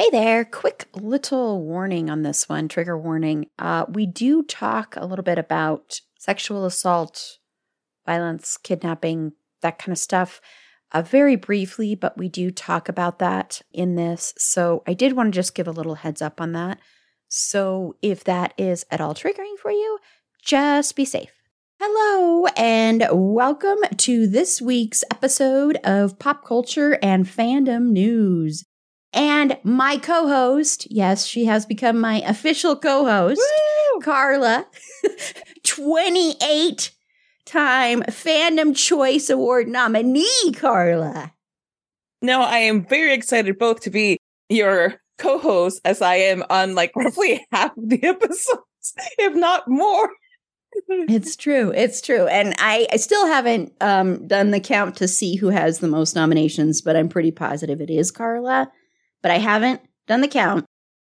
Hey there, quick little warning on this one, trigger warning. Uh, we do talk a little bit about sexual assault, violence, kidnapping, that kind of stuff, uh, very briefly, but we do talk about that in this. So I did want to just give a little heads up on that. So if that is at all triggering for you, just be safe. Hello, and welcome to this week's episode of Pop Culture and Fandom News. And my co host, yes, she has become my official co host, Carla, 28 time Fandom Choice Award nominee, Carla. No, I am very excited both to be your co host as I am on like roughly half of the episodes, if not more. it's true. It's true. And I, I still haven't um, done the count to see who has the most nominations, but I'm pretty positive it is Carla but I haven't done the count.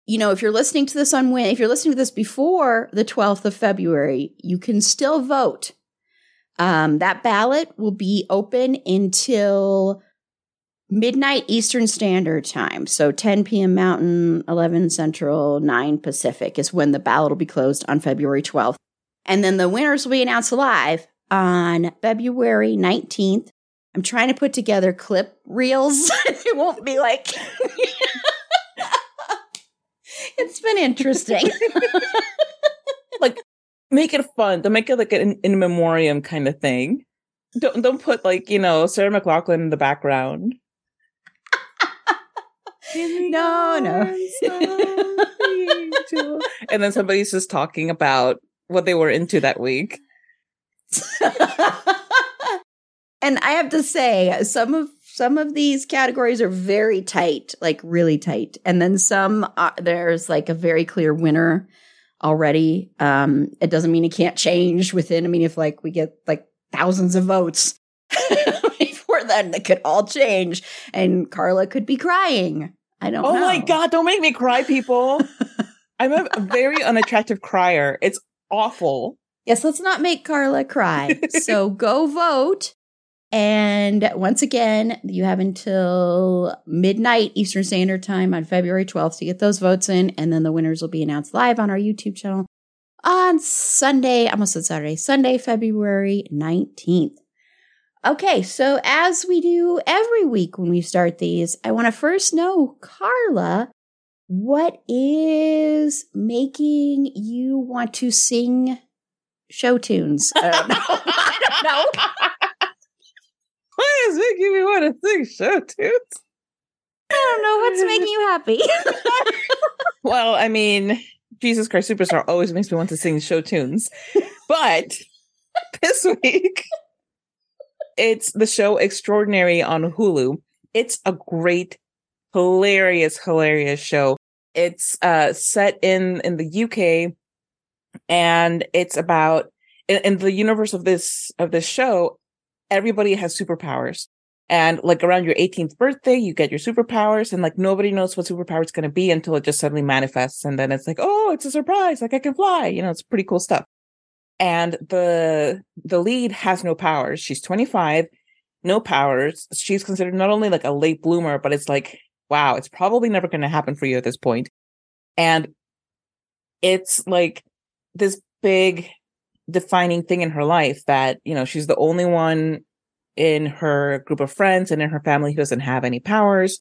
You know, if you're listening to this on when, if you're listening to this before the 12th of February, you can still vote. Um, that ballot will be open until midnight Eastern Standard Time. So 10 p.m. Mountain, 11 Central, 9 Pacific is when the ballot will be closed on February 12th. And then the winners will be announced live on February 19th I'm trying to put together clip reels. it won't be like It's been interesting. like make it fun. Don't make it like an in memoriam kind of thing. Don't don't put like, you know, Sarah McLachlan in the background. no, no. and then somebody's just talking about what they were into that week. And I have to say, some of some of these categories are very tight, like really tight, and then some uh, there's like a very clear winner already. Um, it doesn't mean it can't change within. I mean, if like we get like thousands of votes before then, it could all change, and Carla could be crying. I don't. Oh know. my god! Don't make me cry, people. I'm a very unattractive crier. It's awful. Yes, let's not make Carla cry. so go vote. And once again, you have until midnight Eastern Standard Time on February 12th to get those votes in. And then the winners will be announced live on our YouTube channel on Sunday, I almost said Saturday, Sunday, February 19th. Okay, so as we do every week when we start these, I want to first know, Carla, what is making you want to sing show tunes? I don't know. I don't know. Why is making me want to sing show tunes? I don't know what's making you happy. well, I mean, Jesus Christ Superstar always makes me want to sing show tunes. But this week, it's the show Extraordinary on Hulu. It's a great, hilarious, hilarious show. It's uh, set in in the UK, and it's about in, in the universe of this of this show everybody has superpowers. And like around your 18th birthday, you get your superpowers, and like nobody knows what superpower it's going to be until it just suddenly manifests. And then it's like, oh, it's a surprise. Like I can fly. You know, it's pretty cool stuff. And the the lead has no powers. She's 25, no powers. She's considered not only like a late bloomer, but it's like, wow, it's probably never going to happen for you at this point. And it's like this big defining thing in her life that, you know, she's the only one in her group of friends and in her family who doesn't have any powers.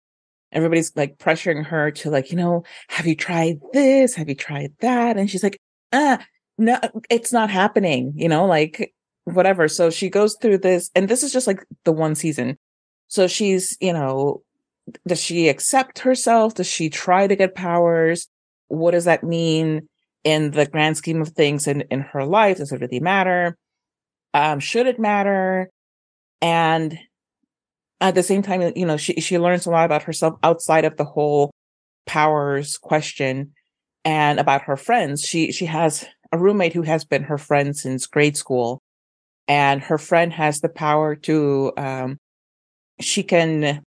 Everybody's like pressuring her to like, you know, have you tried this? Have you tried that? And she's like, ah, no, it's not happening, you know, like whatever. So she goes through this, and this is just like the one season. So she's, you know, does she accept herself? Does she try to get powers? What does that mean? In the grand scheme of things in, in her life? Does it really matter? Um, should it matter? And at the same time, you know, she she learns a lot about herself outside of the whole powers question and about her friends. She she has a roommate who has been her friend since grade school, and her friend has the power to um she can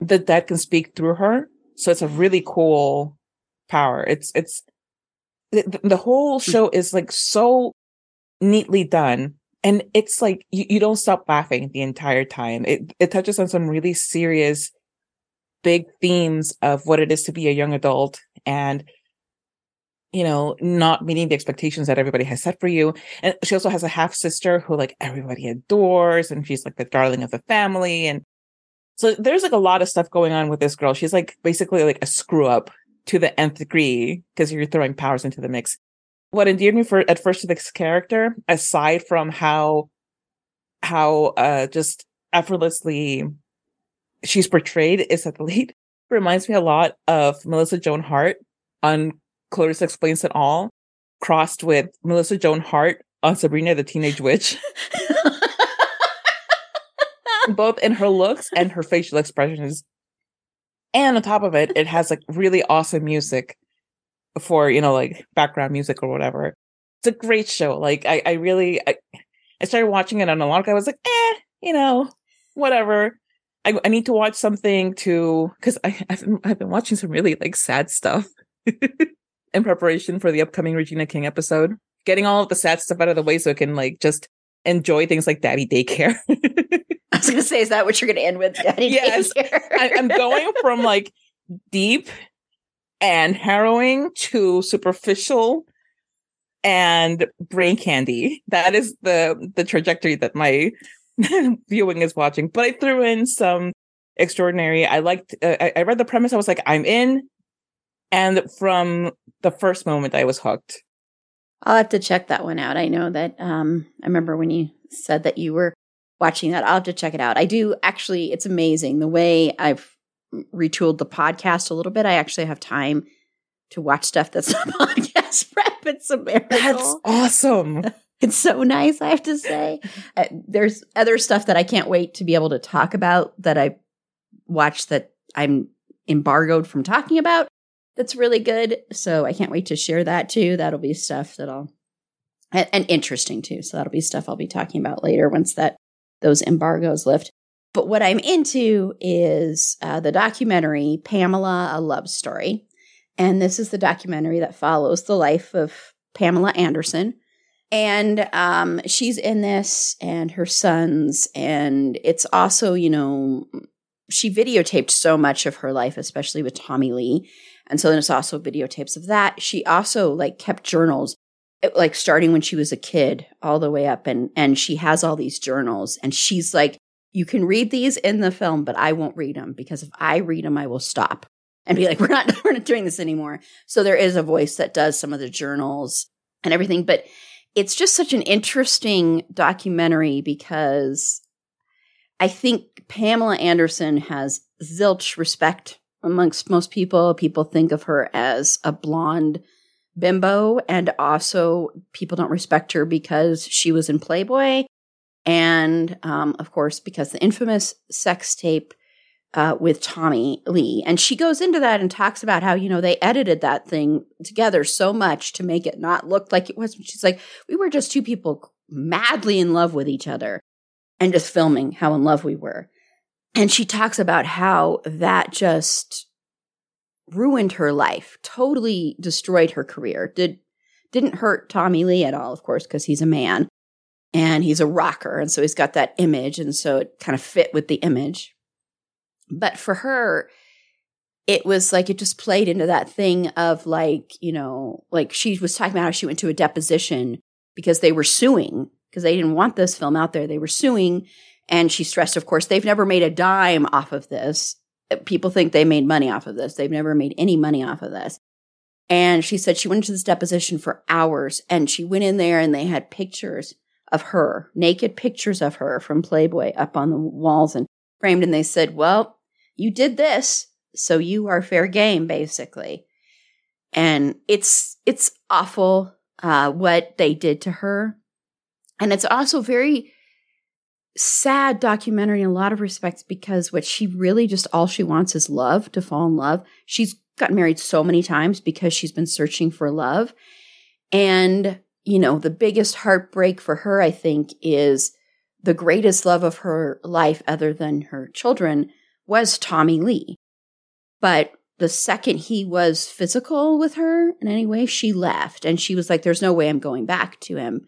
the dead can speak through her. So it's a really cool power. It's it's the, the whole hmm. show is like so neatly done and it's like you, you don't stop laughing the entire time. It it touches on some really serious big themes of what it is to be a young adult and you know not meeting the expectations that everybody has set for you and she also has a half sister who like everybody adores and she's like the darling of the family and so there's like a lot of stuff going on with this girl she's like basically like a screw up to the nth degree because you're throwing powers into the mix what endeared me for at first to this character, aside from how how uh just effortlessly she's portrayed, is that the lead reminds me a lot of Melissa Joan Hart on Clarissa Explains It All, crossed with Melissa Joan Hart on Sabrina the Teenage Witch. Both in her looks and her facial expressions. And on top of it, it has like really awesome music for you know like background music or whatever. It's a great show. Like I, I really, I, I started watching it on a lot. I was like, eh, you know, whatever. I, I need to watch something to because I I've been, I've been watching some really like sad stuff in preparation for the upcoming Regina King episode. Getting all of the sad stuff out of the way so I can like just enjoy things like daddy daycare. I was gonna say, is that what you're gonna end with? Daddy yes, daycare? I, I'm going from like deep and harrowing to superficial and brain candy. That is the the trajectory that my viewing is watching. But I threw in some extraordinary. I liked. Uh, I, I read the premise. I was like, I'm in, and from the first moment, I was hooked. I'll have to check that one out. I know that. Um, I remember when you said that you were watching that. I'll have to check it out. I do actually. It's amazing the way I've retooled the podcast a little bit. I actually have time to watch stuff that's not podcast prep. It's a miracle. That's awesome. It's so nice, I have to say. Uh, there's other stuff that I can't wait to be able to talk about that I watched that I'm embargoed from talking about. That's really good. So I can't wait to share that too. That'll be stuff that I'll and, and interesting too. So that'll be stuff I'll be talking about later once that those embargoes lift. But what I'm into is uh, the documentary Pamela, a Love Story. And this is the documentary that follows the life of Pamela Anderson. And um, she's in this and her sons. And it's also, you know, she videotaped so much of her life, especially with Tommy Lee. And so then it's also videotapes of that. She also like kept journals eh, like starting when she was a kid all the way up and and she has all these journals and she's like you can read these in the film, but I won't read them because if I read them, I will stop and be like, we're not, we're not doing this anymore. So there is a voice that does some of the journals and everything, but it's just such an interesting documentary because I think Pamela Anderson has zilch respect amongst most people. People think of her as a blonde bimbo, and also people don't respect her because she was in Playboy and um, of course, because the infamous sex tape uh, with Tommy Lee. And she goes into that and talks about how, you know, they edited that thing together so much to make it not look like it was. She's like, we were just two people madly in love with each other and just filming how in love we were. And she talks about how that just ruined her life, totally destroyed her career. Did didn't hurt Tommy Lee at all, of course, because he's a man and he's a rocker. And so he's got that image. And so it kind of fit with the image. But for her, it was like it just played into that thing of like, you know, like she was talking about how she went to a deposition because they were suing because they didn't want this film out there. They were suing. And she stressed, of course, they've never made a dime off of this. People think they made money off of this. They've never made any money off of this. And she said she went into this deposition for hours and she went in there and they had pictures of her, naked pictures of her from Playboy up on the walls and framed. And they said, well, you did this, so you are fair game, basically. And it's, it's awful, uh, what they did to her. And it's also very, sad documentary in a lot of respects because what she really just all she wants is love to fall in love. She's gotten married so many times because she's been searching for love. And, you know, the biggest heartbreak for her, I think, is the greatest love of her life, other than her children, was Tommy Lee. But the second he was physical with her in any way, she left. And she was like, there's no way I'm going back to him.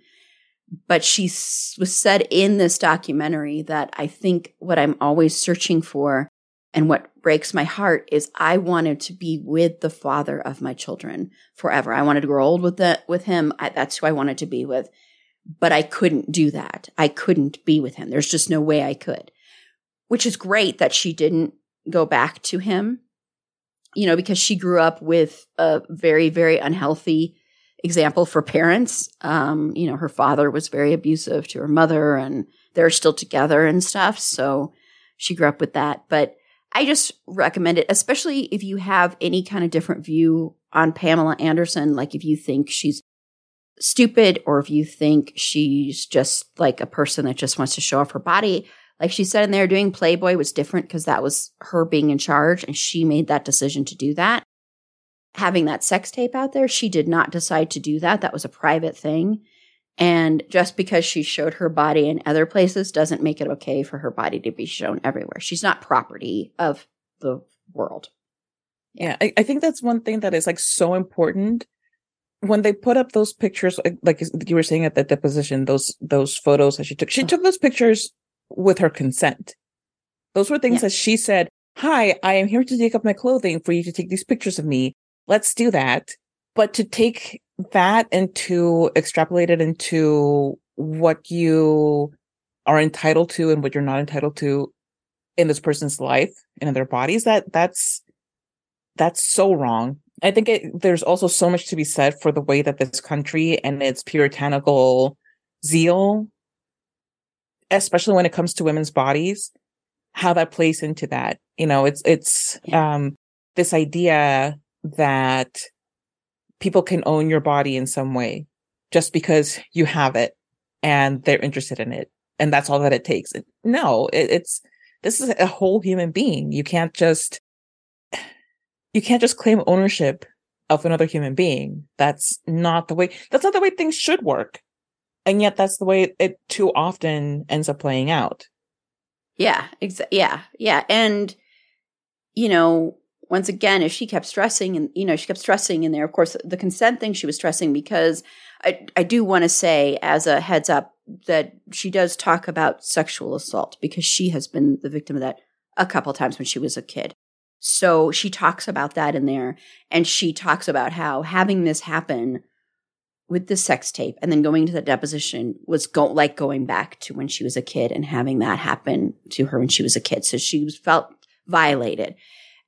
But she was said in this documentary that I think what I'm always searching for and what breaks my heart is I wanted to be with the father of my children forever. I wanted to grow old with that with him. I, that's who I wanted to be with. But I couldn't do that. I couldn't be with him. There's just no way I could. Which is great that she didn't go back to him you know, because she grew up with a very, very unhealthy example for parents. Um, you know, her father was very abusive to her mother and they're still together and stuff. So she grew up with that. But I just recommend it, especially if you have any kind of different view on Pamela Anderson. Like if you think she's stupid or if you think she's just like a person that just wants to show off her body, like she said in there, doing Playboy was different because that was her being in charge and she made that decision to do that. Having that sex tape out there, she did not decide to do that. That was a private thing. And just because she showed her body in other places doesn't make it okay for her body to be shown everywhere. She's not property of the world. Yeah, I, I think that's one thing that is like so important when they put up those pictures, like you were saying at the deposition, those those photos that she took, she took those pictures with her consent. Those were things yeah. that she said, Hi, I am here to take off my clothing for you to take these pictures of me. Let's do that. But to take that and to extrapolate it into what you are entitled to and what you're not entitled to in this person's life and in their bodies, that that's that's so wrong. I think it, there's also so much to be said for the way that this country and its puritanical zeal especially when it comes to women's bodies, how that plays into that. You know, it's, it's, um, this idea that people can own your body in some way just because you have it and they're interested in it. And that's all that it takes. No, it, it's, this is a whole human being. You can't just, you can't just claim ownership of another human being. That's not the way, that's not the way things should work and yet that's the way it too often ends up playing out yeah exa- yeah yeah and you know once again if she kept stressing and you know she kept stressing in there of course the consent thing she was stressing because i i do want to say as a heads up that she does talk about sexual assault because she has been the victim of that a couple times when she was a kid so she talks about that in there and she talks about how having this happen with the sex tape and then going to the deposition was go- like going back to when she was a kid and having that happen to her when she was a kid. So she felt violated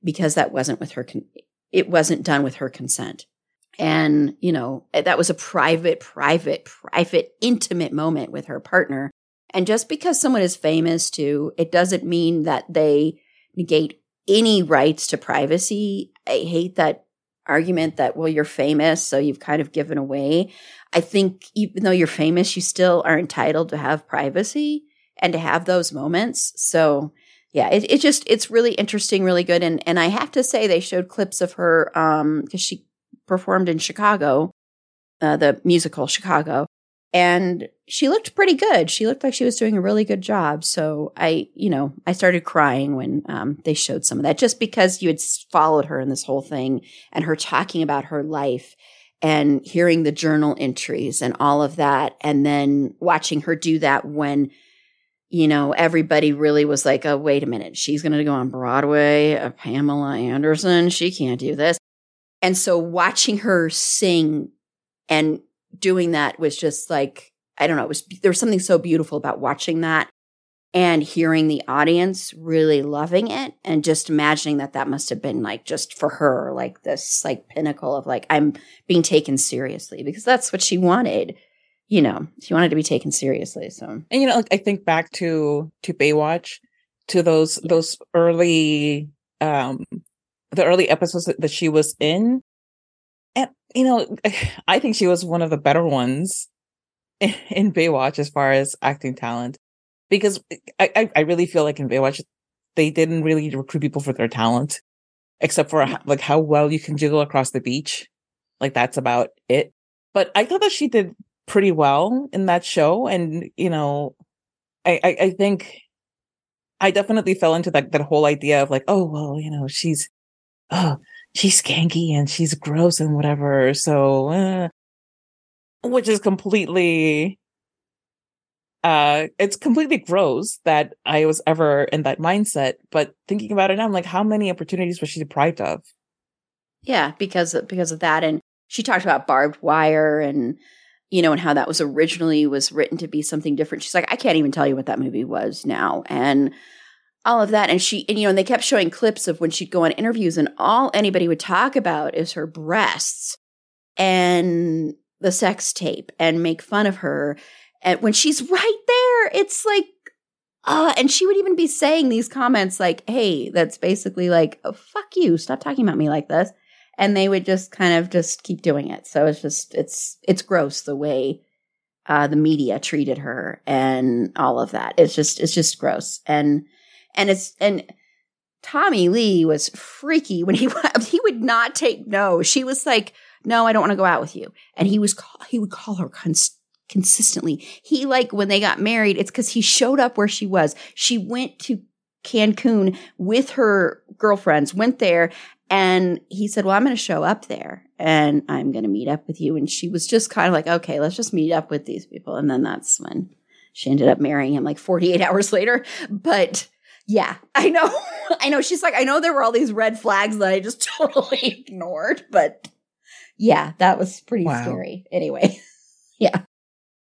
because that wasn't with her, con- it wasn't done with her consent. And, you know, eh, that was a private, private, private, intimate moment with her partner. And just because someone is famous too, it doesn't mean that they negate any rights to privacy. I hate that argument that, well, you're famous, so you've kind of given away. I think even though you're famous, you still are entitled to have privacy and to have those moments. So, yeah, it, it just, it's really interesting, really good. And, and I have to say, they showed clips of her, um, cause she performed in Chicago, uh, the musical Chicago and she looked pretty good. She looked like she was doing a really good job. So I, you know, I started crying when um, they showed some of that, just because you had followed her in this whole thing and her talking about her life and hearing the journal entries and all of that, and then watching her do that when you know, everybody really was like, oh, wait a minute, she's going to go on Broadway, a Pamela Anderson, she can't do this. And so watching her sing and doing that was just like, I don't know, it was, there was something so beautiful about watching that and hearing the audience really loving it and just imagining that that must have been like just for her, like this like pinnacle of like, I'm being taken seriously because that's what she wanted. You know, she wanted to be taken seriously. So, and you know, like, I think back to, to Baywatch, to those, yeah. those early, um, the early episodes that she was in and you know, I think she was one of the better ones in, Baywatch as far as acting talent. because I, I really feel like in Baywatch, they didn't really recruit people for their talent, except for like how well you can jiggle across the beach. Like that's about it. But I thought that she did pretty well in that show. And, you know, I, I, I think I definitely fell into that, that whole idea of like, oh, well, you know, she's, oh, she's skanky and she's gross and whatever. So, uh, which is completely uh it's completely gross that I was ever in that mindset. But thinking about it now, I'm like, how many opportunities was she deprived of? Yeah, because because of that, and she talked about Barb Wire and you know, and how that was originally was written to be something different. She's like, I can't even tell you what that movie was now, and all of that. And she, and, you know, and they kept showing clips of when she'd go on interviews, and all anybody would talk about is her breasts and the sex tape and make fun of her. And when she's right there, it's like, uh, and she would even be saying these comments like, hey, that's basically like, oh, fuck you, stop talking about me like this. And they would just kind of just keep doing it. So it's just, it's, it's gross the way uh, the media treated her and all of that. It's just, it's just gross. And, and it's, and Tommy Lee was freaky when he, he would not take no. She was like, no, I don't want to go out with you. And he was, call, he would call her cons- consistently. He like when they got married, it's because he showed up where she was. She went to Cancun with her girlfriends, went there, and he said, Well, I'm going to show up there and I'm going to meet up with you. And she was just kind of like, Okay, let's just meet up with these people. And then that's when she ended up marrying him like 48 hours later. But yeah, I know. I know. She's like, I know there were all these red flags that I just totally ignored, but yeah, that was pretty wow. scary. Anyway, yeah.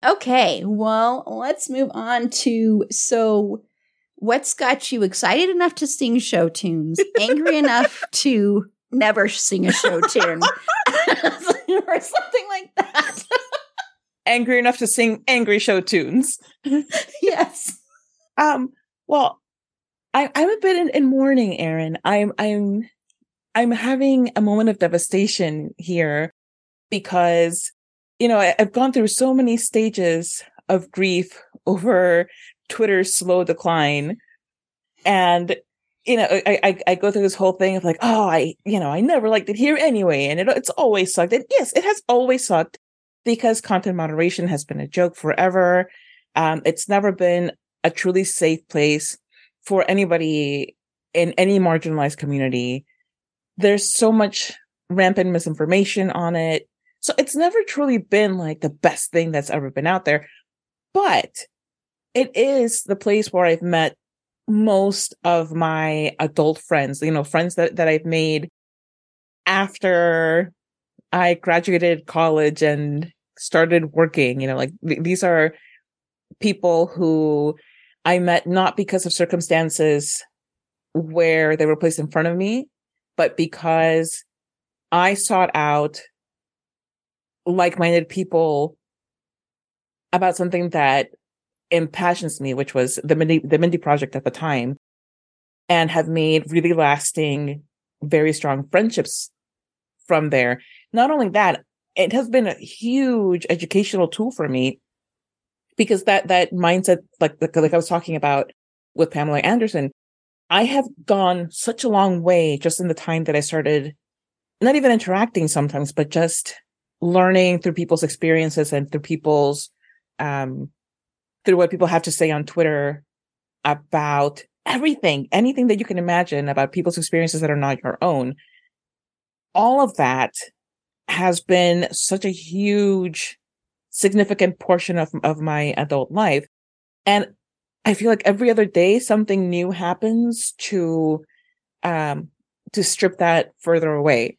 Okay, well, let's move on to so what's got you excited enough to sing show tunes, angry enough to never sing a show tune, or something like that. angry enough to sing angry show tunes. yes. Um. Well, I, I'm a bit in, in mourning, Erin. I'm I'm I'm having a moment of devastation here because you know, I, have gone through so many stages of grief over Twitter's slow decline. And, you know, I, I, I, go through this whole thing of like, oh, I, you know, I never liked it here anyway. And it, it's always sucked. And yes, it has always sucked because content moderation has been a joke forever. Um, it's never been a truly safe place for anybody in any marginalized community. There's so much rampant misinformation on it. So it's never truly been like the best thing that's ever been out there, but it is the place where I've met most of my adult friends, you know, friends that, that I've made after I graduated college and started working, you know, like th- these are people who I met not because of circumstances where they were placed in front of me, but because I sought out like-minded people about something that impassions me, which was the Mindy, the Mindy project at the time, and have made really lasting, very strong friendships from there. Not only that, it has been a huge educational tool for me because that that mindset, like like, like I was talking about with Pamela Anderson, I have gone such a long way just in the time that I started, not even interacting sometimes, but just learning through people's experiences and through people's um through what people have to say on Twitter about everything, anything that you can imagine about people's experiences that are not your own. All of that has been such a huge, significant portion of, of my adult life. And I feel like every other day something new happens to, um, to strip that further away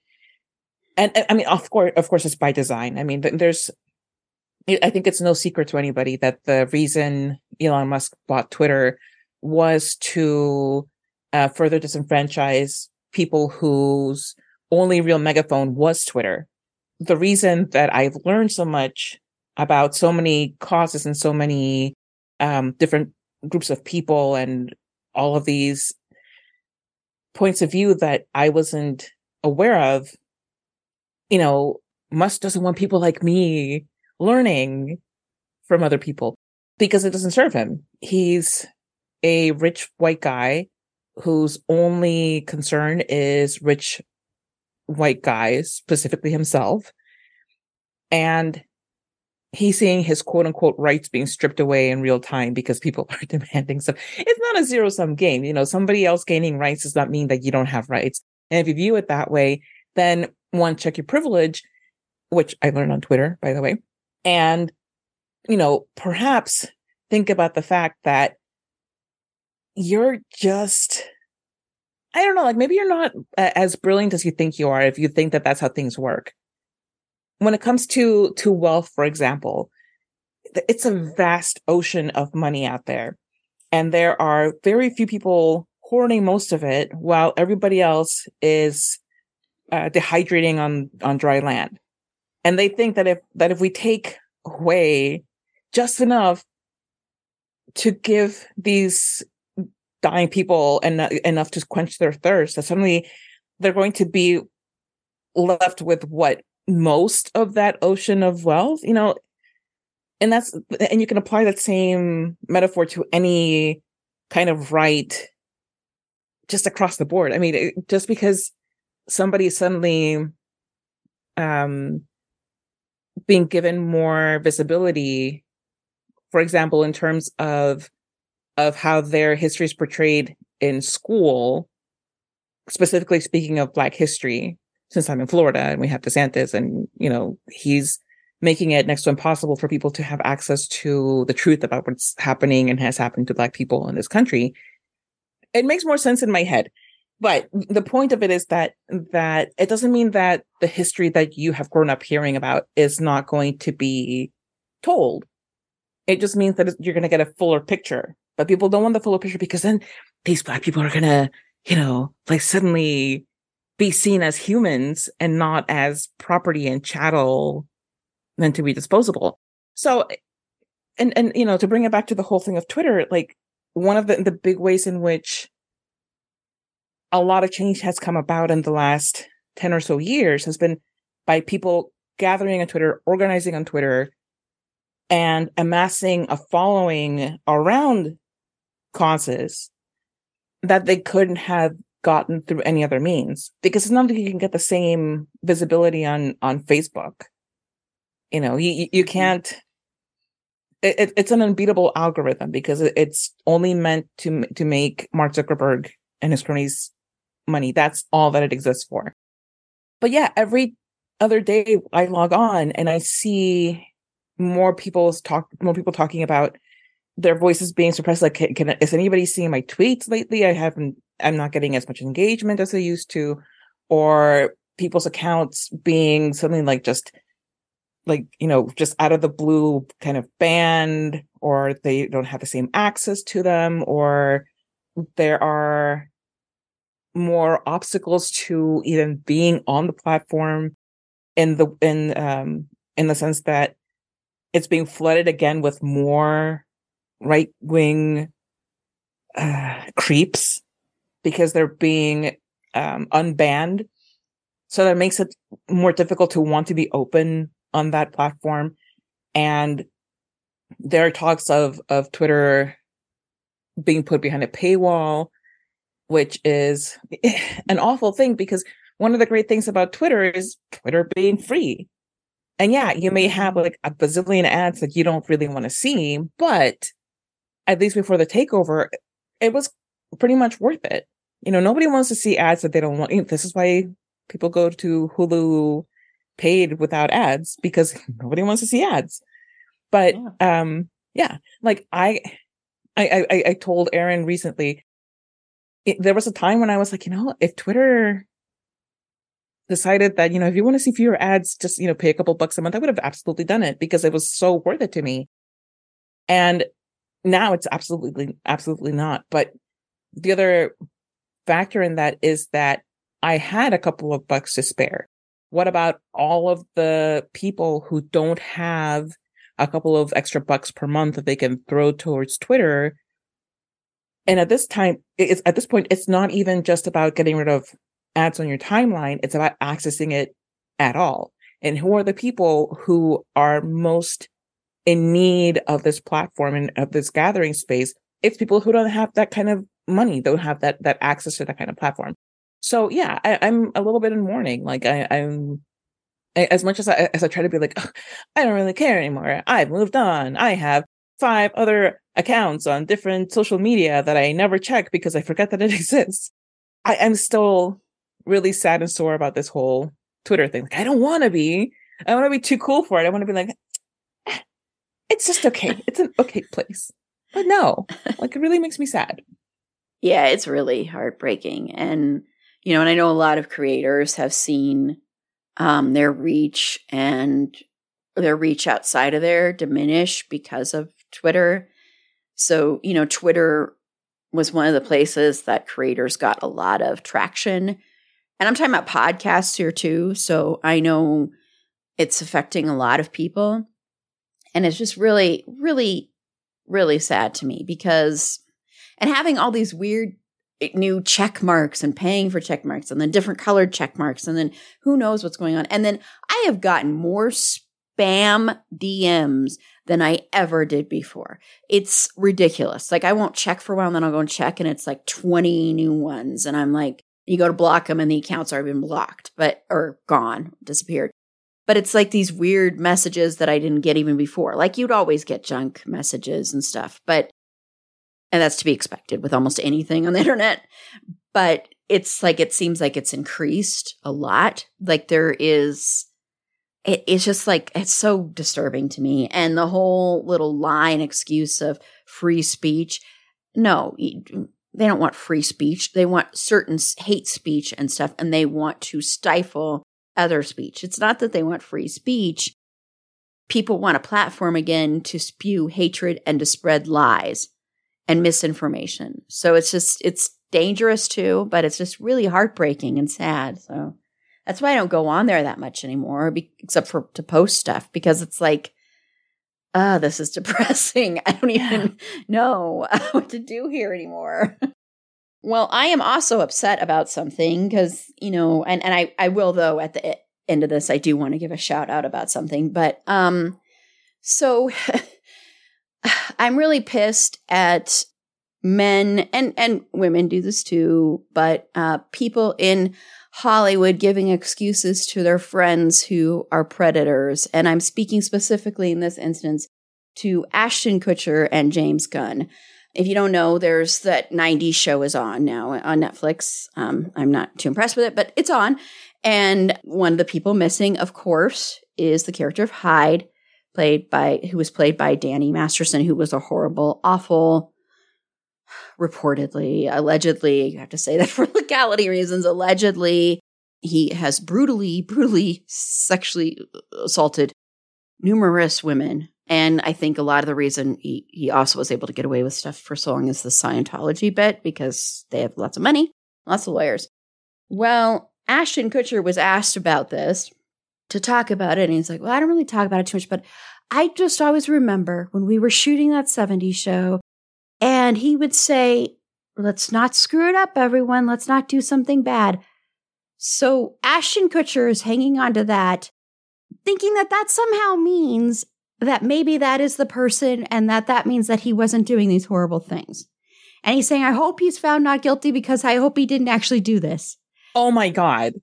and I mean, of course, of course, it's by design. I mean, there's, I think it's no secret to anybody that the reason Elon Musk bought Twitter was to uh, further disenfranchise people whose only real megaphone was Twitter. The reason that I've learned so much about so many causes and so many um, different groups of people and all of these points of view that I wasn't aware of you know, Musk doesn't want people like me learning from other people because it doesn't serve him. he's a rich white guy whose only concern is rich white guys, specifically himself. And he's seeing his quote unquote rights being stripped away in real time because people are demanding stuff. It's not a zero sum game. You know, somebody else gaining rights does not mean that you don't have rights. And if you view it that way, then one, check your privilege, which I learned on Twitter, by the way. And, you know, perhaps think about the fact that you're just I don't know, like maybe you're not as brilliant as you think you are if you think that that's how things work. When it comes to to wealth, for example, it's a vast ocean of money out there. And there are very few people hoarding most of it while everybody else is uh, dehydrating on on dry land. And they think that if that if we take away just enough to give these dying people and enough to quench their thirst that suddenly they're going to be left with what? Most of that ocean of wealth you know? And that's and you can apply that same metaphor to any kind of right just across the board. I mean just because somebody suddenly um being given more visibility for example in terms of of how their history is portrayed in school, specifically speaking of Black history, since I'm in Florida and we have DeSantis and, you know, he's making it next to impossible for people to have access to the truth about what's happening and has happened to Black people in this country. It makes more sense in my head. But the point of it is that that it doesn't mean that the history that you have grown up hearing about is not going to be told. It just means that you're going to get a fuller picture but people don't want the fuller picture because then these black people are gonna, you know, like suddenly be seen as humans and not as property and chattel meant to be disposable. So, and and you know, to bring it back to the whole thing of Twitter, like one of the the big ways in which a lot of change has come about in the last 10 or so years has been by people gathering on Twitter, organizing on Twitter, and amassing a following around causes that they couldn't have gotten through any other means because it's not like you can get the same visibility on on Facebook. You know, you you mm-hmm. can't. It, it's an unbeatable algorithm because it's only meant to to make Mark Zuckerberg and his cronies money. That's all that it exists for. But yeah, every other day I log on and I see more people's talk, more people talking about their voices being suppressed. Like, can, can is anybody seeing my tweets lately? I haven't. I'm not getting as much engagement as I used to, or people's accounts being something like just like you know just out of the blue kind of banned or they don't have the same access to them or there are more obstacles to even being on the platform in the in um in the sense that it's being flooded again with more right wing uh, creeps because they're being um, unbanned. So that makes it more difficult to want to be open on that platform. And there are talks of of Twitter being put behind a paywall, which is an awful thing because one of the great things about Twitter is Twitter being free. And yeah, you may have like a bazillion ads that you don't really want to see, but at least before the takeover, it was pretty much worth it. You know, nobody wants to see ads that they don't want. This is why people go to Hulu paid without ads because nobody wants to see ads. But yeah. um, yeah, like I, I, I, I told Erin recently. It, there was a time when I was like, you know, if Twitter decided that you know if you want to see fewer ads, just you know pay a couple bucks a month, I would have absolutely done it because it was so worth it to me. And now it's absolutely absolutely not but the other factor in that is that i had a couple of bucks to spare what about all of the people who don't have a couple of extra bucks per month that they can throw towards twitter and at this time it's at this point it's not even just about getting rid of ads on your timeline it's about accessing it at all and who are the people who are most in need of this platform and of this gathering space. It's people who don't have that kind of money, don't have that that access to that kind of platform. So yeah, I, am a little bit in mourning. Like I, am as much as I as I try to be like, I don't really care anymore. I've moved on. I have five other accounts on different social media that I never check because I forget that it exists. I am still really sad and sore about this whole Twitter thing. Like, I don't want to be. I want to be too cool for it. I want to be like, eh, it's just okay. It's an okay place. But no, like it really makes me sad. Yeah, it's really heartbreaking. And, you know, and I know a lot of creators have seen um, their reach and their reach outside of there diminish because of Twitter. So, you know, Twitter was one of the places that creators got a lot of traction. And I'm talking about podcasts here too. So I know it's affecting a lot of people. And it's just really, really, really sad to me because, and having all these weird eh, new check marks and paying for check marks and then different colored check marks and then who knows what's going on. And then I have gotten more spam DMs than I ever did before. It's ridiculous. Like I won't check for a while and then I'll go and check and it's like 20 new ones. And I'm like, you go to block them and the accounts are been blocked, but or gone, disappeared. But it's like these weird messages that I didn't get even before. Like you'd always get junk messages and stuff, but and that's to be expected with almost anything on the internet. But it's like it seems like it's increased a lot. Like there is it, it's just like it's so disturbing to me. And the whole little line excuse of free speech no they don't want free speech. They want certain hate speech and stuff and they want to stifle other speech. It's not that they want free speech. People want a platform again to spew hatred and to spread lies and misinformation. So it's just it's dangerous too but it's just really heartbreaking and sad so that's why I don't go on there that much anymore, be- except for to post stuff because it's like, ah, oh, this is depressing. I don't even know what to do here anymore. well, I am also upset about something because, you know, and, and I, I will though at the end of this, I do want to give a shout out about something. But um, so I'm really pissed at men and and women do this too, but uh, people in Hollywood giving excuses to their friends who are predators. And I'm speaking specifically in this instance to Ashton Kutcher and James Gunn. If you don't know, there's that 90s show is on now on Netflix. Um, I'm not too impressed with it, but it's on. And one of the people missing, of course, is the character of Hyde, played by who was played by Danny Masterson, who was a horrible, awful reportedly, allegedly, you have to say that for legality reasons, allegedly, he has brutally, brutally sexually assaulted numerous women. And I think a lot of the reason he, he also was able to get away with stuff for so long is the Scientology bit because they have lots of money, lots of lawyers. Well, Ashton Kutcher was asked about this to talk about it. And he's like, Well, I don't really talk about it too much, but I just always remember when we were shooting that 70s show and he would say, Let's not screw it up, everyone. Let's not do something bad. So Ashton Kutcher is hanging on to that, thinking that that somehow means that maybe that is the person and that that means that he wasn't doing these horrible things. And he's saying, I hope he's found not guilty because I hope he didn't actually do this. Oh my God.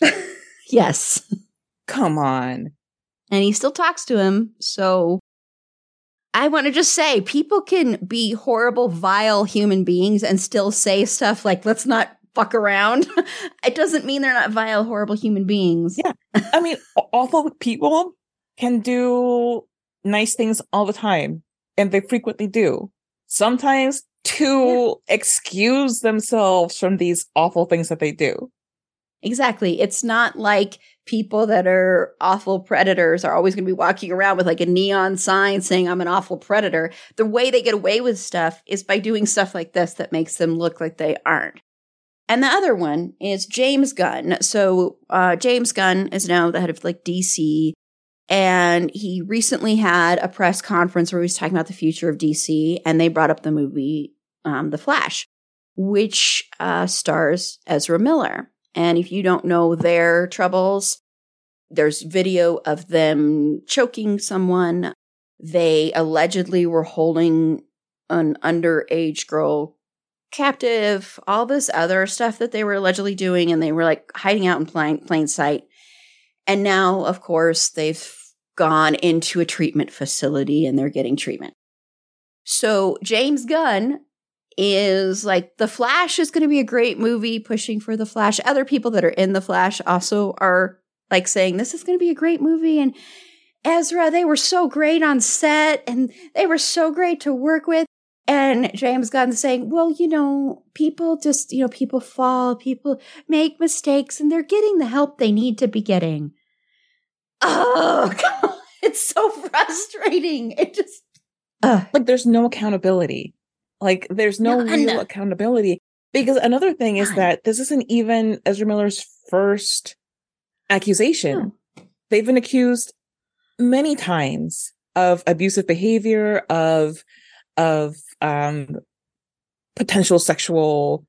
yes. Come on. And he still talks to him. So I want to just say people can be horrible, vile human beings and still say stuff like, let's not fuck around. it doesn't mean they're not vile, horrible human beings. Yeah. I mean, awful people can do nice things all the time, and they frequently do. Sometimes to yeah. excuse themselves from these awful things that they do. Exactly. It's not like people that are awful predators are always going to be walking around with like a neon sign saying I'm an awful predator. The way they get away with stuff is by doing stuff like this that makes them look like they aren't. And the other one is James Gunn. So uh, James Gunn is now the head of like DC, and he recently had a press conference where he was talking about the future of DC, and they brought up the movie um, The Flash, which uh, stars Ezra Miller. And if you don't know their troubles, there's video of them choking someone They allegedly were holding an underage girl captive, all this other stuff that they were allegedly doing, and they were like hiding out in plain, plain sight. And now, of course, they've gone into a treatment facility and they're getting treatment. So James Gunn is like the Flash is going to be a great movie pushing for the Flash. Other people that are in the Flash also are like saying this is going to be a great movie and Ezra they were so great on set and they were so great to work with and James Gunn saying, well, you know, people just, you know, people fall, people make mistakes and they're getting the help they need to be getting. Oh, God, it's so frustrating. It just, uh. like, there's no accountability. Like there's no, no real accountability. Because another thing is that this isn't even Ezra Miller's first accusation. No. They've been accused many times of abusive behavior, of of um potential sexual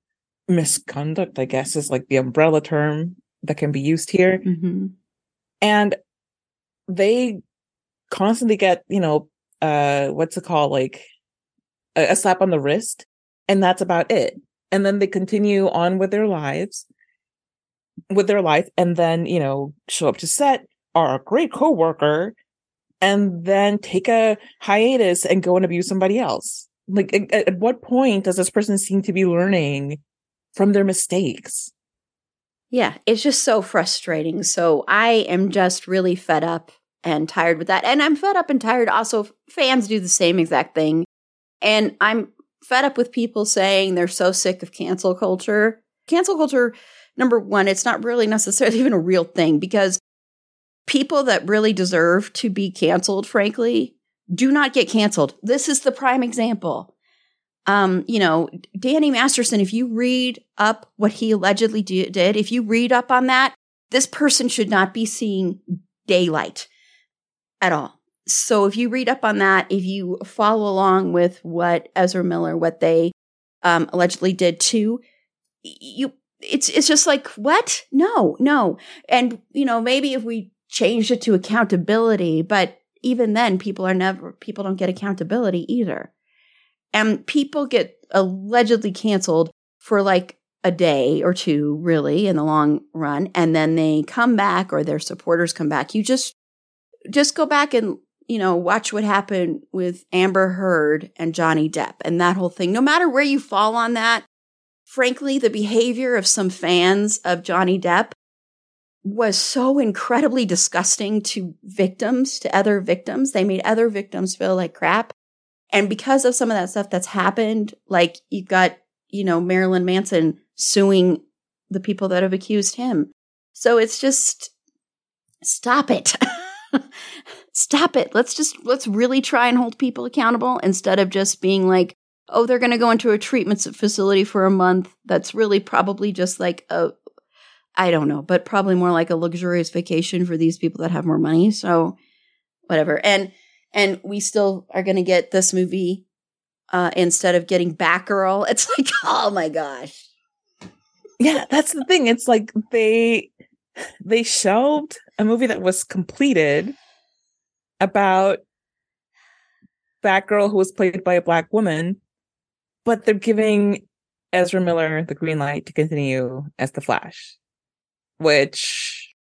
misconduct, I guess is like the umbrella term that can be used here. Mm-hmm. And they constantly get, you know, uh what's it called? Like a, slap on the wrist, and that's about it. And then they continue on with their lives, with their life, and then you know show up to set, are a great coworker, and then take a hiatus and go and abuse somebody else. Like, at, at what point does this person seem to be learning from their mistakes? Yeah, it's just so frustrating. So I am just really fed up and tired with that. And I'm fed up and tired. Also, fans do the same exact thing. And I'm fed up with people saying they're so sick of cancel culture. Cancel culture, number one, it's not really necessarily even a real thing because people that really deserve to be canceled, frankly, do not get canceled. This is the prime example. Um, you know, Danny Masterson, if you read up what he allegedly do- did, if you read up on that, this person should not be seeing daylight at all so if you read up on that, if you follow along with what Ezra Miller, what they um, allegedly did too, you it's it's just like what? No, no. And you know, maybe if we changed it to accountability, but even then, people are never people don't get accountability either, and people get allegedly canceled for like a day or two, really, in the long run, and then they come back or their supporters come back. You just just go back and you know, watch what happened with Amber Heard and Johnny Depp and that whole thing. No matter where you fall on that, frankly, the behavior of some fans of Johnny Depp was so incredibly disgusting to victims, to other victims. They made other victims feel like crap. And because of some of that stuff that's happened, like you've got, you know, Marilyn Manson suing the people that have accused him. So it's just stop it. stop it. Let's just, let's really try and hold people accountable instead of just being like, oh, they're going to go into a treatment facility for a month. That's really probably just like a, I don't know, but probably more like a luxurious vacation for these people that have more money. So whatever. And, and we still are going to get this movie uh, instead of getting Batgirl. It's like, oh my gosh. Yeah, that's the thing. It's like they they shelved a movie that was completed about that girl who was played by a black woman, but they're giving Ezra Miller the green light to continue as the Flash, which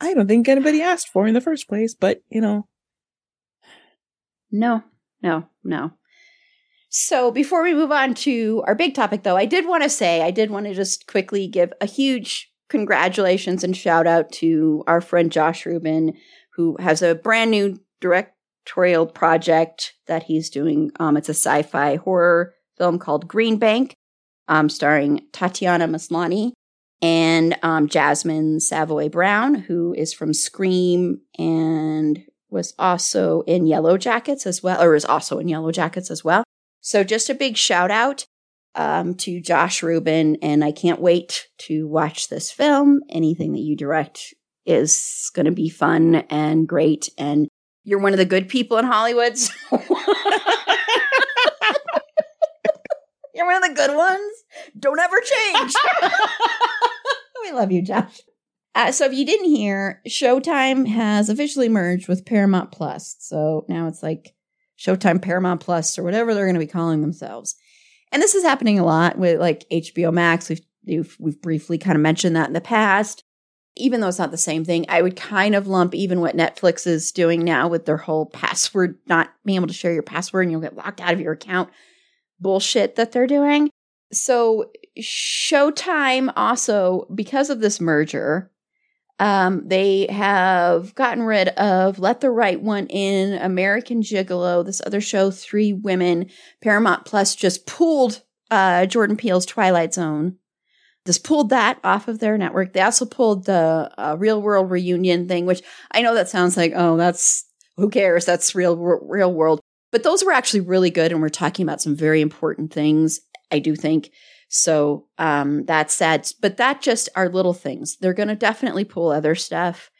I don't think anybody asked for in the first place, but you know. No, no, no. So before we move on to our big topic, though, I did want to say, I did want to just quickly give a huge congratulations and shout out to our friend Josh Rubin, who has a brand new directorial project that he's doing. Um, it's a sci fi horror film called Green Bank, um, starring Tatiana Maslany and um, Jasmine Savoy Brown, who is from Scream and was also in Yellow Jackets as well, or is also in Yellow Jackets as well. So just a big shout out um, to Josh Rubin, and I can't wait to watch this film. Anything that you direct is going to be fun and great, and you're one of the good people in Hollywood. So you're one of the good ones. Don't ever change. we love you, Josh. Uh, so if you didn't hear, Showtime has officially merged with Paramount Plus. So now it's like Showtime Paramount Plus or whatever they're going to be calling themselves. And this is happening a lot with like HBO Max. We've we've, we've briefly kind of mentioned that in the past. Even though it's not the same thing, I would kind of lump even what Netflix is doing now with their whole password, not being able to share your password and you'll get locked out of your account bullshit that they're doing. So Showtime also, because of this merger, um, they have gotten rid of Let the Right One In, American Gigolo, this other show, Three Women. Paramount Plus just pulled uh, Jordan Peele's Twilight Zone, just pulled that off of their network. They also pulled the uh, Real World Reunion thing, which I know that sounds like, oh, that's who cares? That's real, real world. But those were actually really good, and we're talking about some very important things. I do think so um, that's sad. But that just are little things. They're going to definitely pull other stuff.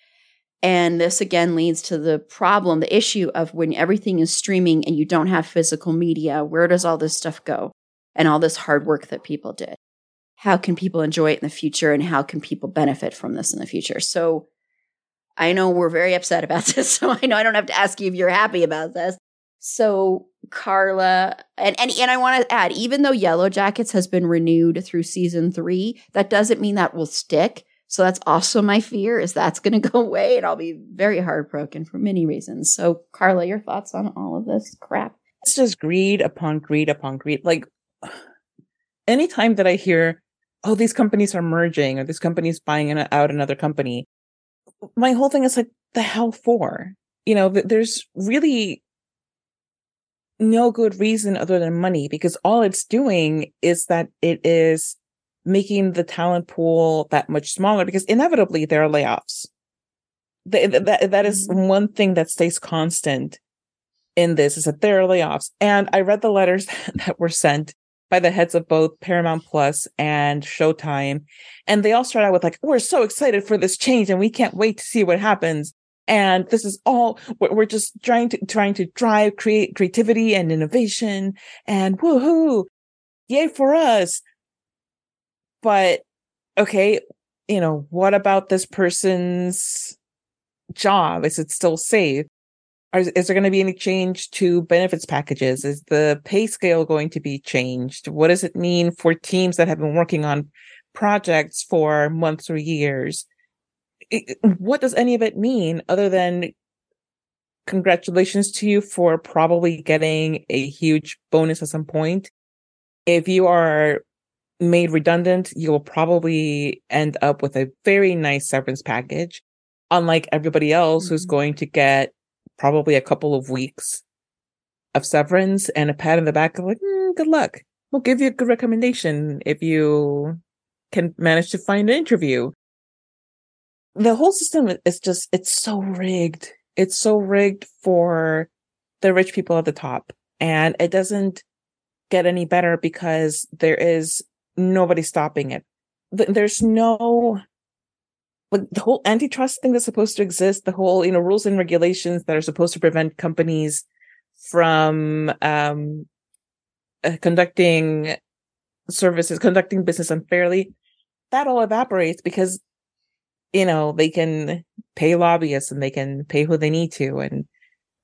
And this again leads to the problem, the issue of when everything is streaming and you don't have physical media, where does all this stuff go? And all this hard work that people did. How can people enjoy it in the future and how can people benefit from this in the future? So I know we're very upset about this. So I know I don't have to ask you if you're happy about this. So Carla and and, and I want to add, even though Yellow Jackets has been renewed through season three, that doesn't mean that will stick. So that's also my fear is that's going to go away, and I'll be very heartbroken for many reasons. So Carla, your thoughts on all of this crap? It's just greed upon greed upon greed. Like anytime that I hear, "Oh, these companies are merging," or "This company's buying out another company," my whole thing is like, "The hell for?" You know, there's really no good reason other than money because all it's doing is that it is making the talent pool that much smaller because inevitably there are layoffs. That, that, that is mm-hmm. one thing that stays constant in this is that there are layoffs. And I read the letters that were sent by the heads of both Paramount Plus and Showtime. And they all start out with like, we're so excited for this change and we can't wait to see what happens and this is all we're just trying to trying to drive create creativity and innovation and woohoo yay for us. But okay you know what about this person's job? Is it still safe? Is, is there going to be any change to benefits packages? Is the pay scale going to be changed? What does it mean for teams that have been working on projects for months or years what does any of it mean other than congratulations to you for probably getting a huge bonus at some point. If you are made redundant, you will probably end up with a very nice severance package, unlike everybody else mm-hmm. who's going to get probably a couple of weeks of severance and a pat in the back of like, mm, good luck. We'll give you a good recommendation if you can manage to find an interview the whole system is just it's so rigged. It's so rigged for the rich people at the top and it doesn't get any better because there is nobody stopping it. There's no like the whole antitrust thing that's supposed to exist the whole you know rules and regulations that are supposed to prevent companies from um uh, conducting services conducting business unfairly that all evaporates because you know, they can pay lobbyists and they can pay who they need to. And,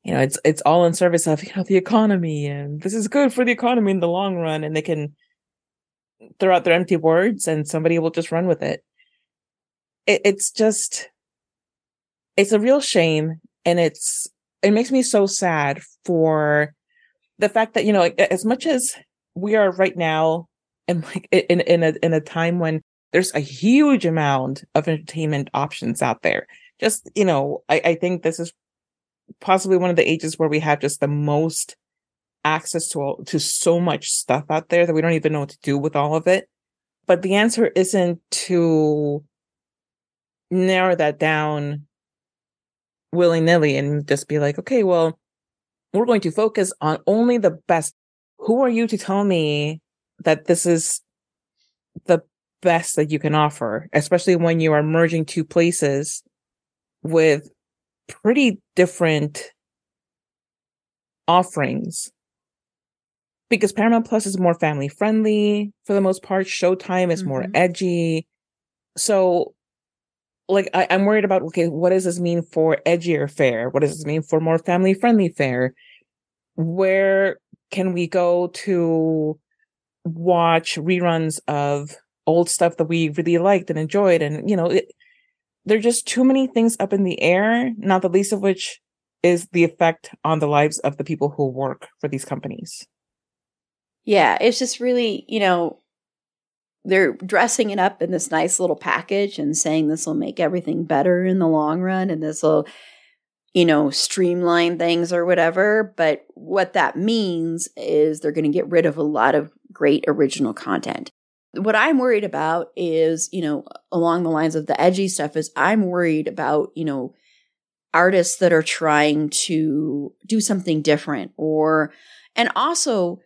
you know, it's, it's all in service of, you know, the economy and this is good for the economy in the long run. And they can throw out their empty words and somebody will just run with it. it it's just, it's a real shame. And it's, it makes me so sad for the fact that, you know, as much as we are right now and like in, in a, in a time when there's a huge amount of entertainment options out there. Just, you know, I, I think this is possibly one of the ages where we have just the most access to all, to so much stuff out there that we don't even know what to do with all of it. But the answer isn't to narrow that down willy nilly and just be like, okay, well, we're going to focus on only the best. Who are you to tell me that this is the best that you can offer, especially when you are merging two places with pretty different offerings. Because Paramount Plus is more family friendly for the most part. Showtime is mm-hmm. more edgy. So like I, I'm worried about okay, what does this mean for edgier fare? What does this mean for more family friendly fare? Where can we go to watch reruns of old stuff that we really liked and enjoyed? And you know, it, there are just too many things up in the air, not the least of which is the effect on the lives of the people who work for these companies. Yeah, it's just really, you know, they're dressing it up in this nice little package and saying this will make everything better in the long run and this will you know streamline things or whatever but what that means is they're going to get rid of a lot of great original content what i'm worried about is you know along the lines of the edgy stuff is i'm worried about you know artists that are trying to do something different or and also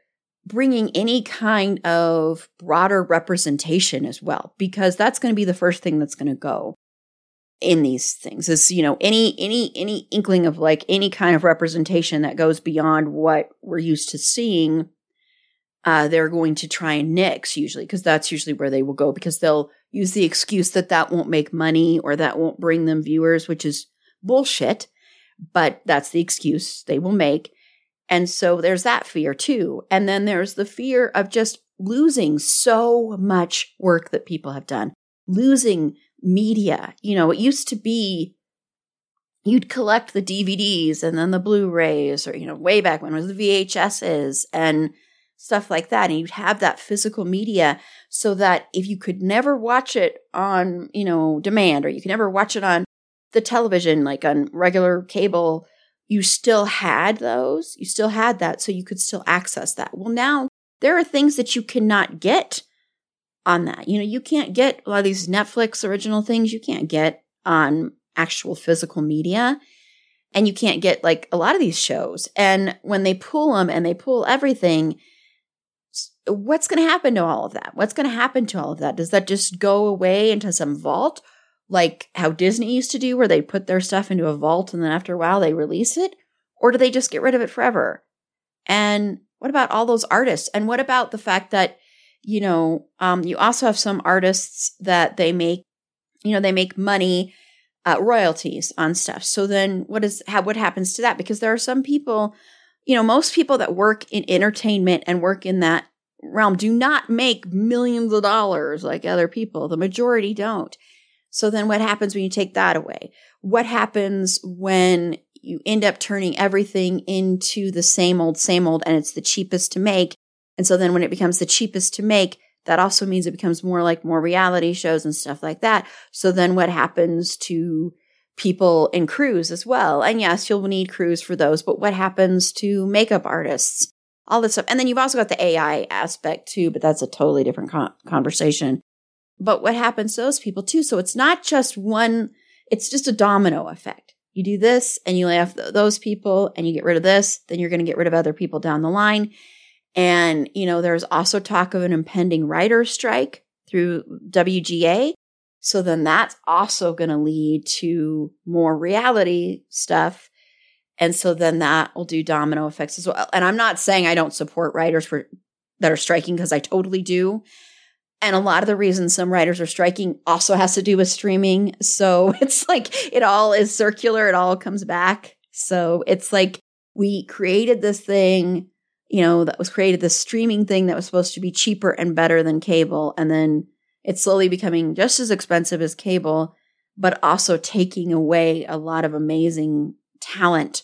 bringing any kind of broader representation as well because that's going to be the first thing that's going to go in these things is you know any any any inkling of like any kind of representation that goes beyond what we're used to seeing uh, they're going to try and nix usually because that's usually where they will go because they'll use the excuse that that won't make money or that won't bring them viewers which is bullshit but that's the excuse they will make and so there's that fear too. And then there's the fear of just losing so much work that people have done, losing media. You know, it used to be you'd collect the DVDs and then the Blu-rays or, you know, way back when it was the VHSs and stuff like that. And you'd have that physical media so that if you could never watch it on, you know, demand or you could never watch it on the television, like on regular cable, you still had those. You still had that, so you could still access that. Well, now there are things that you cannot get on that. You know, you can't get a lot of these Netflix original things you can't get on actual physical media. And you can't get like a lot of these shows. And when they pull them and they pull everything, what's going to happen to all of that? What's going to happen to all of that? Does that just go away into some vault? like how Disney used to do, where they put their stuff into a vault and then after a while they release it? Or do they just get rid of it forever? And what about all those artists? And what about the fact that, you know, um, you also have some artists that they make, you know, they make money, uh, royalties on stuff. So then what is, what happens to that? Because there are some people, you know, most people that work in entertainment and work in that realm do not make millions of dollars like other people. The majority don't. So then what happens when you take that away? What happens when you end up turning everything into the same old, same old, and it's the cheapest to make? And so then when it becomes the cheapest to make, that also means it becomes more like more reality shows and stuff like that. So then what happens to people in crews as well? And yes, you'll need crews for those, but what happens to makeup artists? All this stuff. And then you've also got the AI aspect too, but that's a totally different con- conversation but what happens to those people too? So it's not just one, it's just a domino effect. You do this and you lay off th- those people and you get rid of this, then you're going to get rid of other people down the line. And, you know, there's also talk of an impending writer strike through WGA. So then that's also going to lead to more reality stuff. And so then that will do domino effects as well. And I'm not saying I don't support writers for that are striking because I totally do. And a lot of the reasons some writers are striking also has to do with streaming. So it's like it all is circular, it all comes back. So it's like we created this thing, you know, that was created this streaming thing that was supposed to be cheaper and better than cable. And then it's slowly becoming just as expensive as cable, but also taking away a lot of amazing talent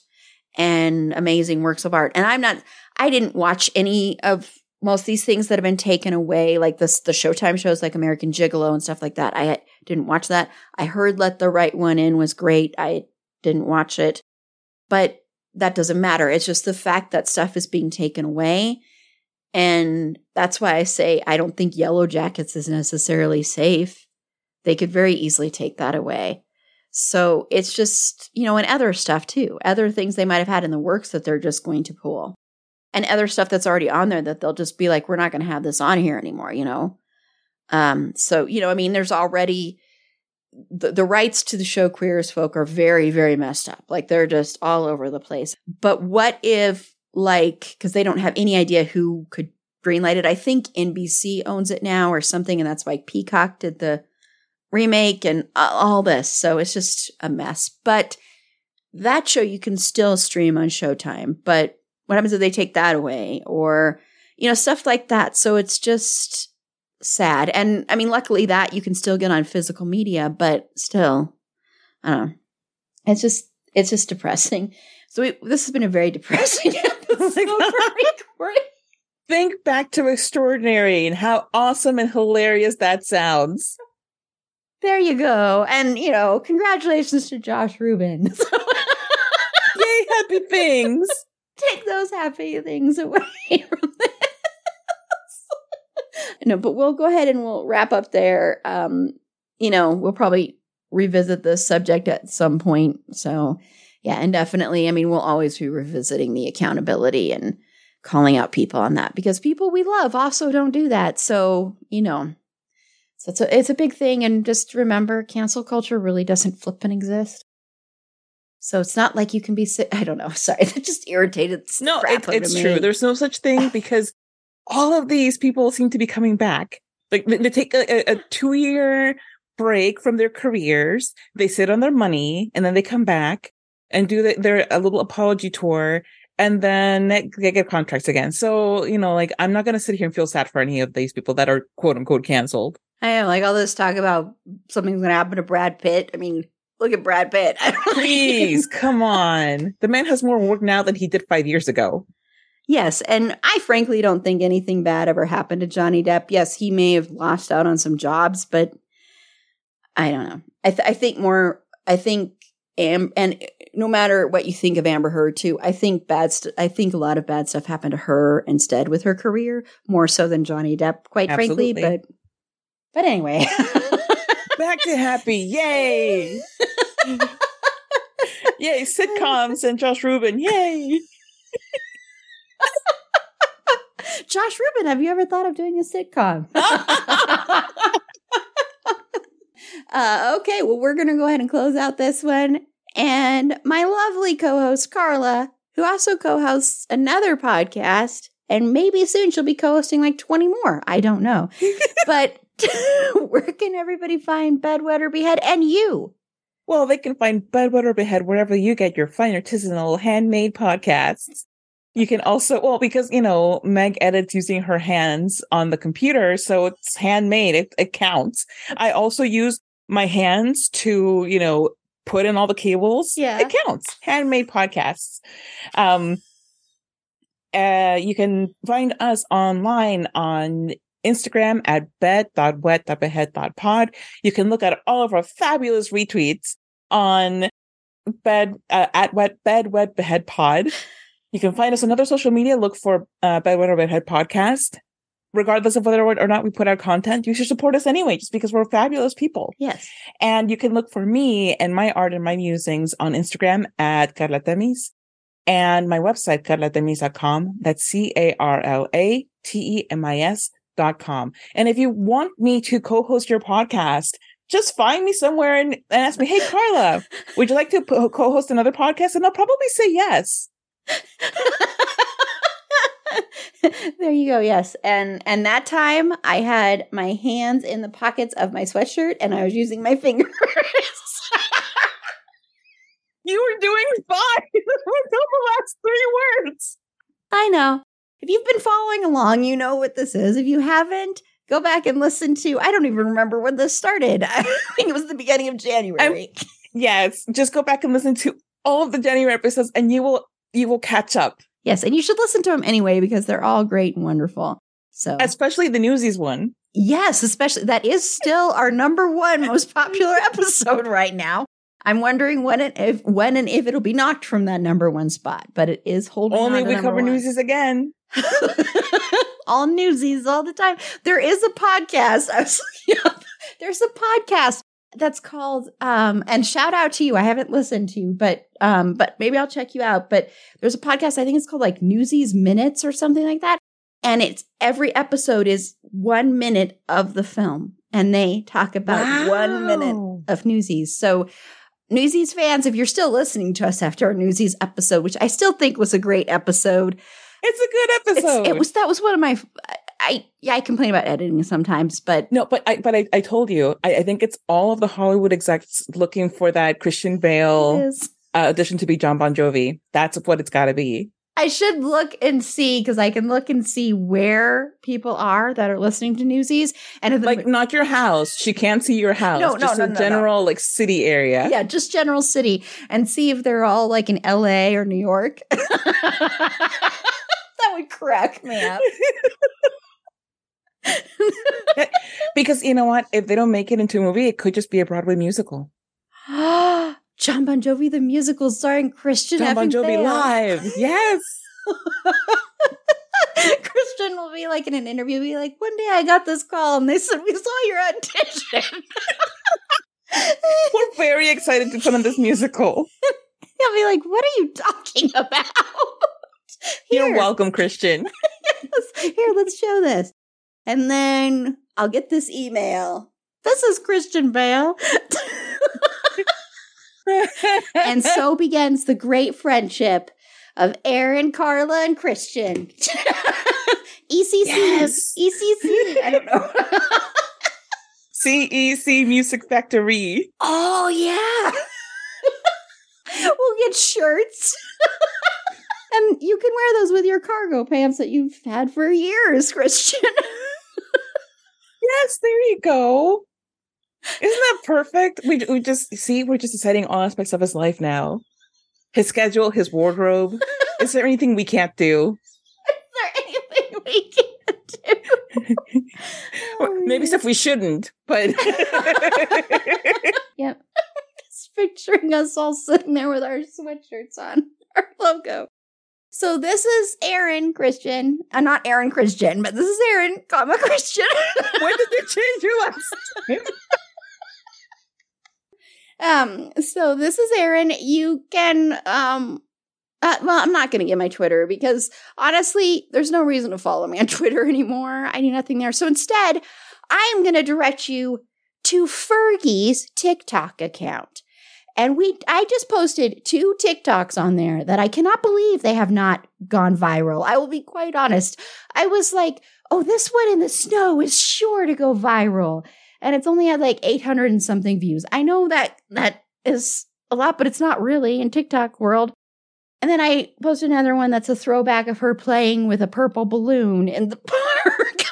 and amazing works of art. And I'm not, I didn't watch any of most these things that have been taken away, like this, the Showtime shows like American Gigolo and stuff like that. I didn't watch that. I heard Let the Right One In was great. I didn't watch it, but that doesn't matter. It's just the fact that stuff is being taken away. And that's why I say I don't think Yellow Jackets is necessarily safe. They could very easily take that away. So it's just, you know, and other stuff too, other things they might have had in the works that they're just going to pull and other stuff that's already on there that they'll just be like, we're not going to have this on here anymore, you know? Um, so, you know, I mean, there's already the, the rights to the show Queer as Folk are very, very messed up. Like they're just all over the place. But what if, like, because they don't have any idea who could greenlight it. I think NBC owns it now or something, and that's why Peacock did the remake and all this. So it's just a mess. But that show you can still stream on Showtime. But what happens if they take that away or, you know, stuff like that? So it's just sad. And I mean, luckily that you can still get on physical media, but still, I don't know. It's just, it's just depressing. So we, this has been a very depressing. Think back to Extraordinary and how awesome and hilarious that sounds. There you go. And, you know, congratulations to Josh Rubin. Yay, happy things. Take those happy things away from this. no, but we'll go ahead and we'll wrap up there. Um, you know, we'll probably revisit this subject at some point. So, yeah, and definitely, I mean, we'll always be revisiting the accountability and calling out people on that because people we love also don't do that. So, you know, so it's a, it's a big thing. And just remember, cancel culture really doesn't flip and exist. So it's not like you can be sick. I don't know. Sorry, that just irritated. No, it, it's true. There's no such thing because all of these people seem to be coming back. Like they take a, a two year break from their careers, they sit on their money, and then they come back and do the, their a little apology tour, and then they get contracts again. So you know, like I'm not going to sit here and feel sad for any of these people that are quote unquote canceled. I am like all this talk about something's going to happen to Brad Pitt. I mean, look at Brad Pitt. Please, come on. The man has more work now than he did five years ago. Yes, and I frankly don't think anything bad ever happened to Johnny Depp. Yes, he may have lost out on some jobs, but I don't know. I, th- I think more. I think Am- and no matter what you think of Amber Heard, too, I think bad. St- I think a lot of bad stuff happened to her instead with her career, more so than Johnny Depp, quite Absolutely. frankly. But but anyway. Back to happy. Yay. Yay, sitcoms and Josh Rubin. Yay. Josh Rubin, have you ever thought of doing a sitcom? Uh, okay, well, we're going to go ahead and close out this one. And my lovely co host, Carla, who also co hosts another podcast, and maybe soon she'll be co hosting like 20 more. I don't know. but where can everybody find Bed, Wed, or Behead and you? Well, they can find Bed, Wed, or Behead wherever you get your fine artisanal handmade podcasts. You can also, well, because, you know, Meg edits using her hands on the computer, so it's handmade. It, it counts. I also use my hands to, you know, put in all the cables. Yeah. It counts. Handmade podcasts. Um, uh, you can find us online on Instagram at bed.wet.behead.pod. You can look at all of our fabulous retweets on bed uh, at wet bed wet behead pod. You can find us on other social media. Look for uh, bed wet or podcast. Regardless of whether or not we put out content, you should support us anyway, just because we're fabulous people. Yes. And you can look for me and my art and my musings on Instagram at Carla Temis and my website, carlatemis.com. That's C A R L A T E M I S dot com. And if you want me to co-host your podcast, just find me somewhere and, and ask me, Hey, Carla, would you like to co-host another podcast? And I'll probably say yes. there you go. Yes. And, and that time I had my hands in the pockets of my sweatshirt and I was using my fingers. you were doing fine until the last three words. I know. If you've been following along, you know what this is. If you haven't, go back and listen to I don't even remember when this started. I think it was the beginning of January. I'm, yes, just go back and listen to all of the January episodes and you will you will catch up. Yes, and you should listen to them anyway because they're all great and wonderful. So especially the Newsies one. Yes, especially that is still our number one most popular episode right now. I'm wondering when and if when and if it'll be knocked from that number one spot, but it is holding. Only we cover one. Newsies again. all newsies all the time. There is a podcast. I was up. There's a podcast that's called um and shout out to you. I haven't listened to, you but um but maybe I'll check you out. But there's a podcast I think it's called like Newsies Minutes or something like that. And it's every episode is 1 minute of the film and they talk about wow. 1 minute of Newsies. So Newsies fans, if you're still listening to us after our Newsies episode, which I still think was a great episode, it's a good episode. It's, it was that was one of my. I yeah, I complain about editing sometimes, but No, but I but I, I told you, I, I think it's all of the Hollywood execs looking for that Christian Bale uh, audition to be John Bon Jovi. That's what it's got to be. I should look and see because I can look and see where people are that are listening to Newsies, and if Like not your house. She can't see your house. No, no, just no, a no, no. general like city area. yeah, just general city, and see if they're all like in L.A. or New York. that would crack me up. Because you know what? If they don't make it into a movie, it could just be a Broadway musical. John Bon Jovi the musical starring Christian John Bon Jovi live. Yes. Christian will be like in an interview, be like, one day I got this call and they said we saw your audition. We're very excited to put on this musical. He'll be like, what are you talking about? You're welcome, Christian. let's- Here, let's show this. And then I'll get this email. This is Christian Bale. and so begins the great friendship of Erin, Carla, and Christian. ECC. Yes. ECC. I don't know. CEC Music Factory. oh, yeah. we'll get shirts. and you can wear those with your cargo pants that you've had for years, Christian. Yes, there you go. Isn't that perfect? We we just see we're just deciding all aspects of his life now. His schedule, his wardrobe. Is there anything we can't do? Is there anything we can't do? Maybe stuff we shouldn't, but Yep. Just picturing us all sitting there with our sweatshirts on, our logo. So this is Erin Christian, uh, not Erin Christian, but this is Erin, comma Christian. when did you change your last name? um, so this is Erin. You can, um, uh, well, I'm not going to get my Twitter because honestly, there's no reason to follow me on Twitter anymore. I do nothing there. So instead, I am going to direct you to Fergie's TikTok account. And we I just posted two TikToks on there that I cannot believe they have not gone viral. I will be quite honest. I was like, "Oh, this one in the snow is sure to go viral." And it's only had like 800 and something views. I know that that is a lot, but it's not really in TikTok world. And then I posted another one that's a throwback of her playing with a purple balloon in the park.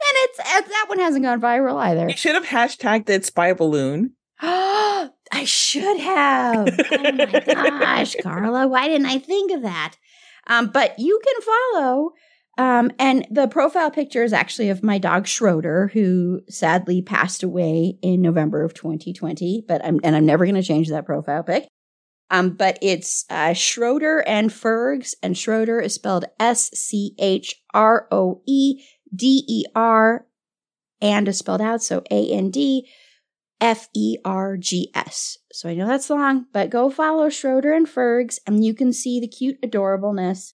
and it's that one hasn't gone viral either. You should have hashtagged it spy balloon. I should have. Oh my gosh, Carla, why didn't I think of that? Um, but you can follow. Um, and the profile picture is actually of my dog Schroeder, who sadly passed away in November of 2020. But I'm and I'm never going to change that profile pic. Um, but it's uh, Schroeder and Fergs, and Schroeder is spelled S C H R O E D E R, and is spelled out so A N D F E R G S. So I know that's long, but go follow Schroeder and Fergs, and you can see the cute adorableness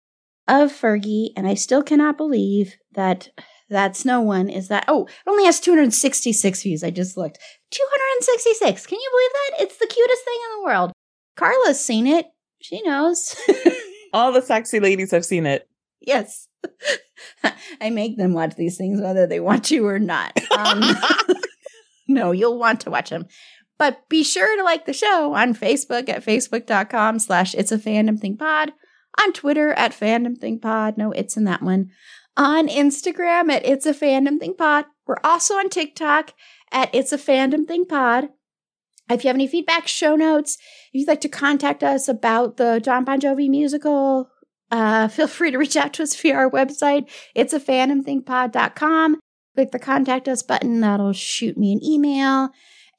of Fergie. And I still cannot believe that that's no one is that. Oh, it only has 266 views. I just looked. 266. Can you believe that? It's the cutest thing in the world. Carla's seen it. She knows. All the sexy ladies have seen it. yes. I make them watch these things whether they want to or not. Um, no, you'll want to watch them. But be sure to like the show on Facebook at facebook.com slash it's a fandom thing pod, on Twitter at fandom thing pod. No, it's in that one. On Instagram at it's a fandom thing pod. We're also on TikTok at it's a fandom thing pod. If you have any feedback, show notes, if you'd like to contact us about the John Bon Jovi musical, uh, feel free to reach out to us via our website. It's a fandomthingpod.com. Click the contact us button. That'll shoot me an email.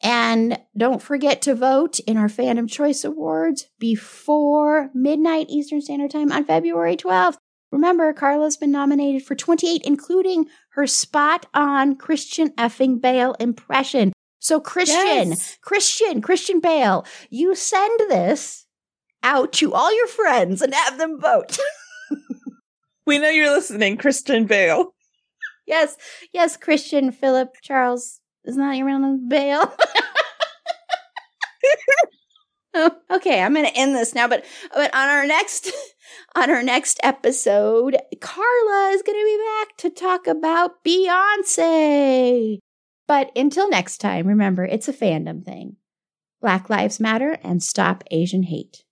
And don't forget to vote in our Fandom Choice Awards before midnight Eastern Standard Time on February 12th. Remember, Carla's been nominated for 28, including her spot on Christian effing Bale impression. So, Christian, Yes. Christian, Christian Bale, you send this out to all your friends and have them vote. We know you're listening, Christian Bale. Yes, yes, Christian Philip Charles. Isn't that your real name? Oh, okay, I'm going to end this now. But but on our next On our next episode, Carla is going to be back to talk about Beyonce. But until next time, remember, it's a fandom thing. Black Lives Matter and stop Asian hate.